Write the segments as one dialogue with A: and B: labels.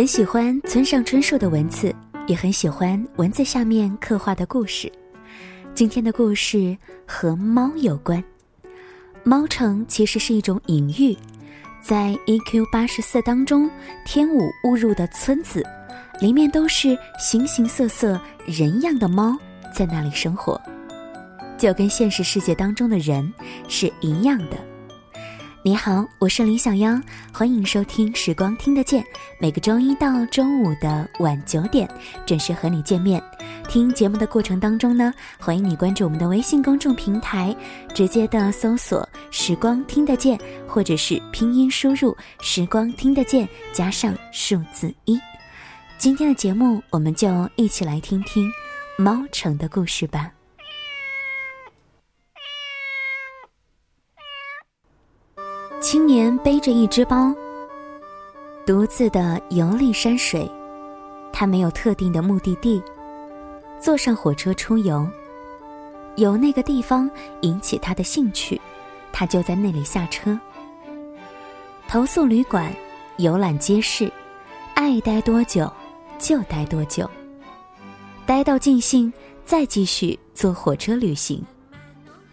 A: 很喜欢村上春树的文字，也很喜欢文字下面刻画的故事。今天的故事和猫有关。猫城其实是一种隐喻，在 EQ 八十四当中，天武误入的村子，里面都是形形色色人样的猫在那里生活，就跟现实世界当中的人是一样的。你好，我是李小妖，欢迎收听《时光听得见》，每个周一到周五的晚九点准时和你见面。听节目的过程当中呢，欢迎你关注我们的微信公众平台，直接的搜索“时光听得见”或者是拼音输入“时光听得见”加上数字一。今天的节目，我们就一起来听听猫城的故事吧。青年背着一只包，独自的游历山水。他没有特定的目的地，坐上火车出游。有那个地方引起他的兴趣，他就在那里下车。投宿旅馆，游览街市，爱待多久就待多久，待到尽兴再继续坐火车旅行，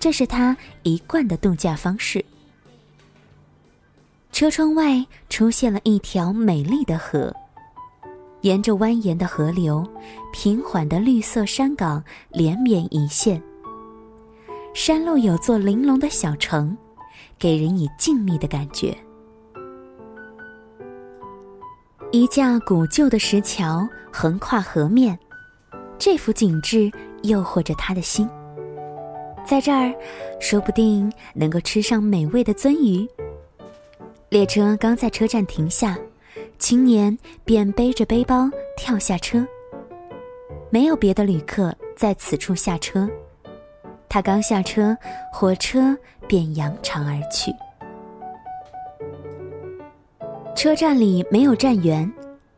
A: 这是他一贯的度假方式。车窗外出现了一条美丽的河，沿着蜿蜒的河流，平缓的绿色山岗连绵一线。山路有座玲珑的小城，给人以静谧的感觉。一架古旧的石桥横跨河面，这幅景致诱惑着他的心。在这儿，说不定能够吃上美味的鳟鱼。列车刚在车站停下，青年便背着背包跳下车。没有别的旅客在此处下车，他刚下车，火车便扬长而去。车站里没有站员，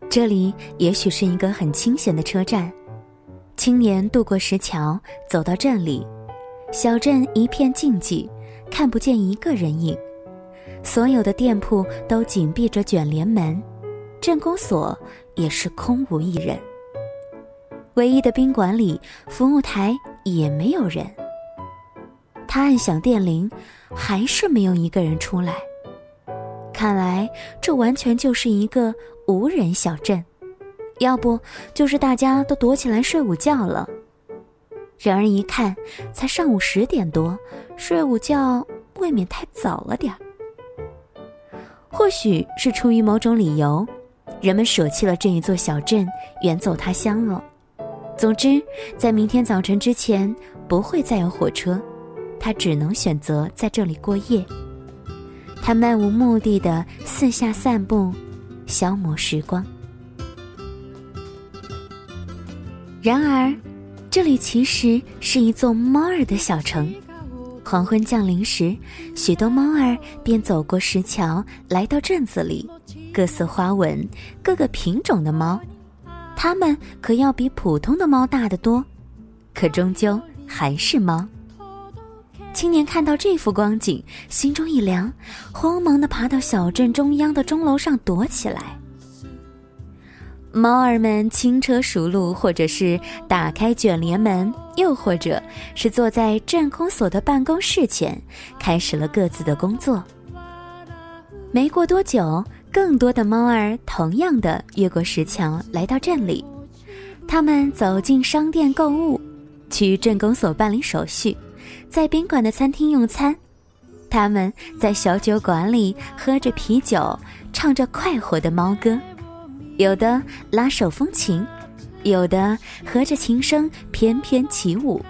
A: 这里也许是一个很清闲的车站。青年渡过石桥，走到镇里，小镇一片静寂，看不见一个人影。所有的店铺都紧闭着卷帘门，镇公所也是空无一人。唯一的宾馆里，服务台也没有人。他按响电铃，还是没有一个人出来。看来这完全就是一个无人小镇，要不就是大家都躲起来睡午觉了。然而一看，才上午十点多，睡午觉未免太早了点儿。或许是出于某种理由，人们舍弃了这一座小镇，远走他乡了。总之，在明天早晨之前不会再有火车，他只能选择在这里过夜。他漫无目的的四下散步，消磨时光。然而，这里其实是一座猫儿的小城。黄昏降临时，许多猫儿便走过石桥，来到镇子里。各色花纹、各个品种的猫，它们可要比普通的猫大得多，可终究还是猫。青年看到这幅光景，心中一凉，慌忙地爬到小镇中央的钟楼上躲起来。猫儿们轻车熟路，或者是打开卷帘门，又或者是坐在镇公所的办公室前，开始了各自的工作。没过多久，更多的猫儿同样的越过石桥来到镇里，他们走进商店购物，去镇公所办理手续，在宾馆的餐厅用餐，他们在小酒馆里喝着啤酒，唱着快活的猫歌。有的拉手风琴，有的和着琴声翩翩起舞。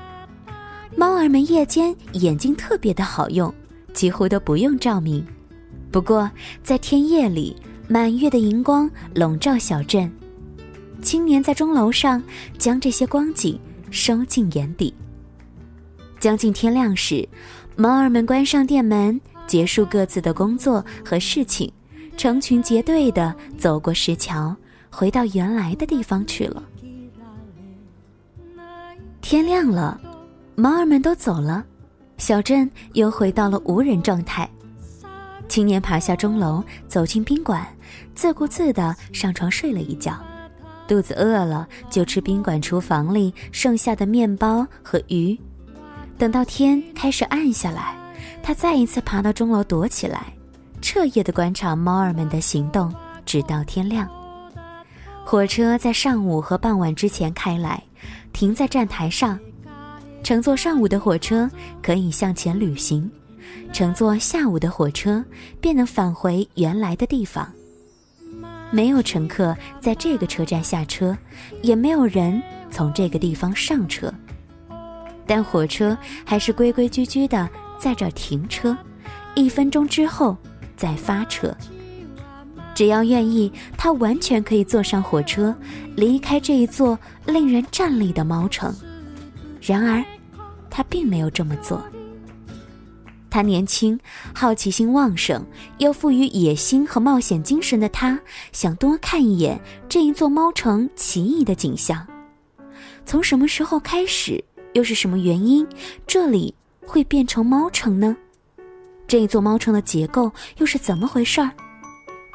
A: 猫儿们夜间眼睛特别的好用，几乎都不用照明。不过在天夜里，满月的荧光笼罩小镇。青年在钟楼上将这些光景收进眼底。将近天亮时，猫儿们关上店门，结束各自的工作和事情。成群结队的走过石桥，回到原来的地方去了。天亮了，猫儿们都走了，小镇又回到了无人状态。青年爬下钟楼，走进宾馆，自顾自地上床睡了一觉。肚子饿了，就吃宾馆厨房里剩下的面包和鱼。等到天开始暗下来，他再一次爬到钟楼躲起来，彻夜地观察猫儿们的行动，直到天亮。火车在上午和傍晚之前开来，停在站台上。乘坐上午的火车可以向前旅行，乘坐下午的火车便能返回原来的地方。没有乘客在这个车站下车，也没有人从这个地方上车，但火车还是规规矩矩的在这儿停车，一分钟之后在发车。只要愿意，他完全可以坐上火车，离开这一座令人站立的猫城。然而，他并没有这么做。他年轻、好奇心旺盛，又富于野心和冒险精神的他，想多看一眼这一座猫城奇异的景象。从什么时候开始，又是什么原因，这里会变成猫城呢？这座猫城的结构又是怎么回事儿？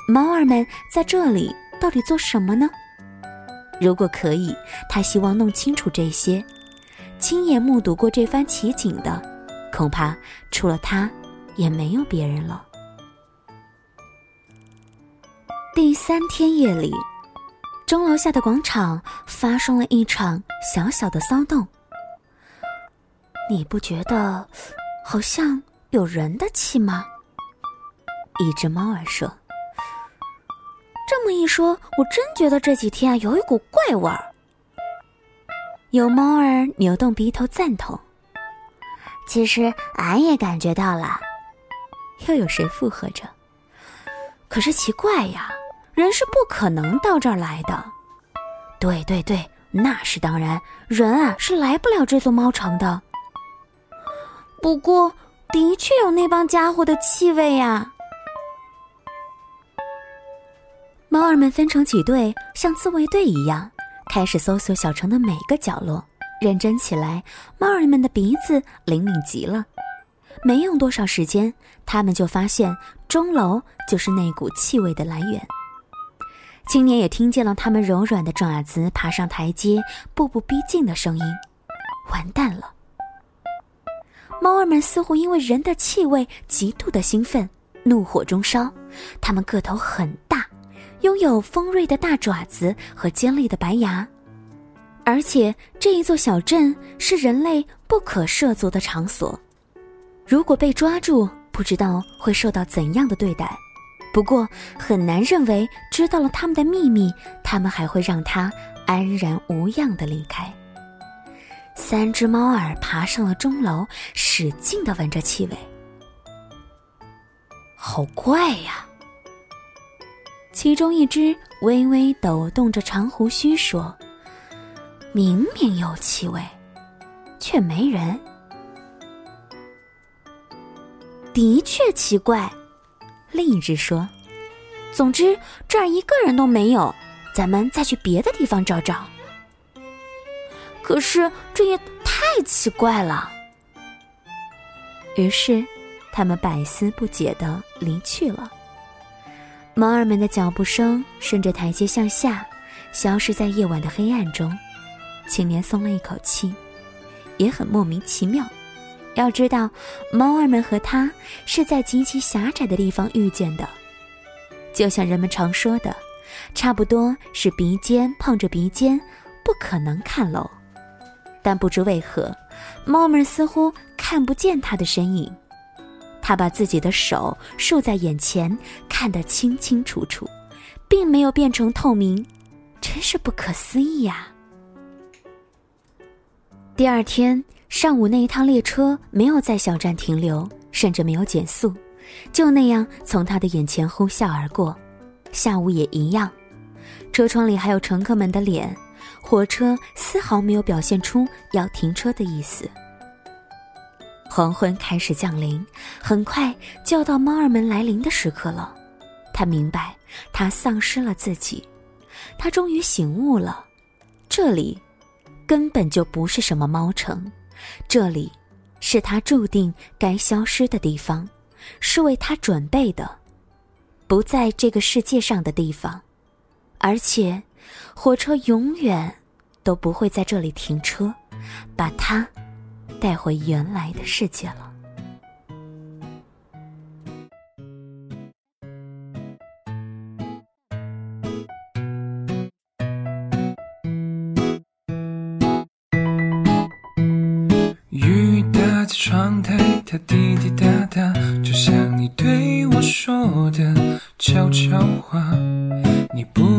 A: 猫儿们在这里到底做什么呢？如果可以，他希望弄清楚这些。亲眼目睹过这番奇景的，恐怕除了他，也没有别人了。第三天夜里，钟楼下的广场发生了一场小小的骚动。你不觉得好像有人的气吗？一只猫儿说：“
B: 这么一说，我真觉得这几天啊有一股怪味儿。”
A: 有猫儿扭动鼻头赞同。
B: 其实俺也感觉到了。
A: 又有谁附和着？
B: 可是奇怪呀，人是不可能到这儿来的。
A: 对对对，那是当然，人啊是来不了这座猫城的。
B: 不过，的确有那帮家伙的气味呀。
A: 猫儿们分成几队，像自卫队一样。开始搜索小城的每个角落，认真起来。猫儿们的鼻子灵敏极了，没用多少时间，他们就发现钟楼就是那股气味的来源。青年也听见了他们柔软的爪子爬上台阶、步步逼近的声音。完蛋了！猫儿们似乎因为人的气味极度的兴奋，怒火中烧。它们个头很大。拥有锋锐的大爪子和尖利的白牙，而且这一座小镇是人类不可涉足的场所。如果被抓住，不知道会受到怎样的对待。不过很难认为知道了他们的秘密，他们还会让他安然无恙的离开。三只猫儿爬上了钟楼，使劲的闻着气味。好怪呀！其中一只微微抖动着长胡须说：“明明有气味，却没人。
B: 的确奇怪。”
A: 另一只说：“
B: 总之这儿一个人都没有，咱们再去别的地方找找。”可是这也太奇怪了。
A: 于是，他们百思不解的离去了。猫儿们的脚步声顺着台阶向下，消失在夜晚的黑暗中。青年松了一口气，也很莫名其妙。要知道，猫儿们和他是在极其狭窄的地方遇见的，就像人们常说的，差不多是鼻尖碰着鼻尖，不可能看漏。但不知为何，猫们似乎看不见他的身影。他把自己的手竖在眼前，看得清清楚楚，并没有变成透明，真是不可思议呀！第二天上午那一趟列车没有在小站停留，甚至没有减速，就那样从他的眼前呼啸而过。下午也一样，车窗里还有乘客们的脸，火车丝毫没有表现出要停车的意思。黄昏开始降临，很快就要到猫儿们来临的时刻了。他明白，他丧失了自己。他终于醒悟了，这里根本就不是什么猫城，这里是他注定该消失的地方。是为他准备的，不在这个世界上的地方，而且火车永远都不会在这里停车，把他带回原来的世界了。
C: 雨打在窗台，它滴滴答答，就像你对我说的悄悄话。你不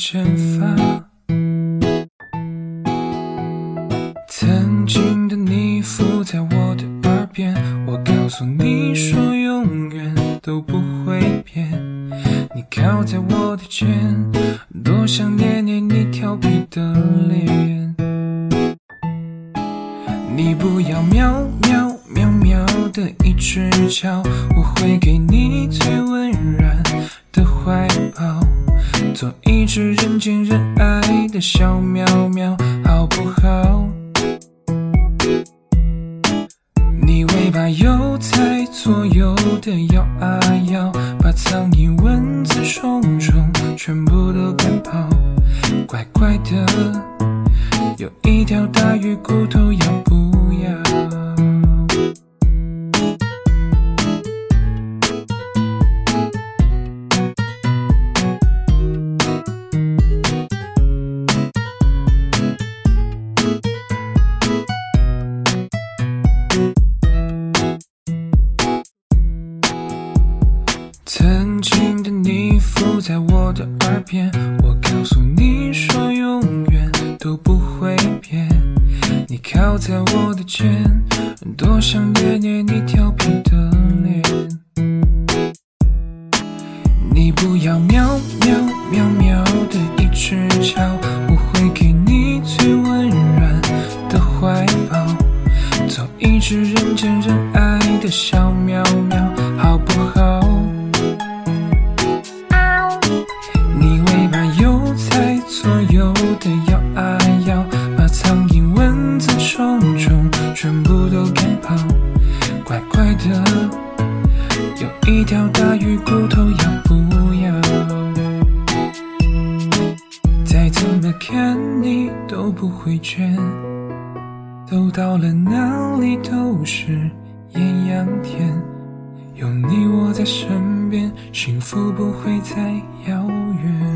C: 蒸发。曾经的你附在我的耳边，我告诉你说永远都不会变。你靠在我的肩，多想念念你调皮的脸。你不要喵喵喵喵的一只脚，我会给你最温是人见人爱的小喵喵，好不好？你尾巴又在左右的摇啊摇，把苍蝇、蚊子、虫虫全部都赶跑，乖乖的。有一条大鱼骨头要不要？的耳边，一条大鱼骨头要不要？再怎么看你都不会倦，走到了哪里都是艳阳天，有你我在身边，幸福不会再遥远。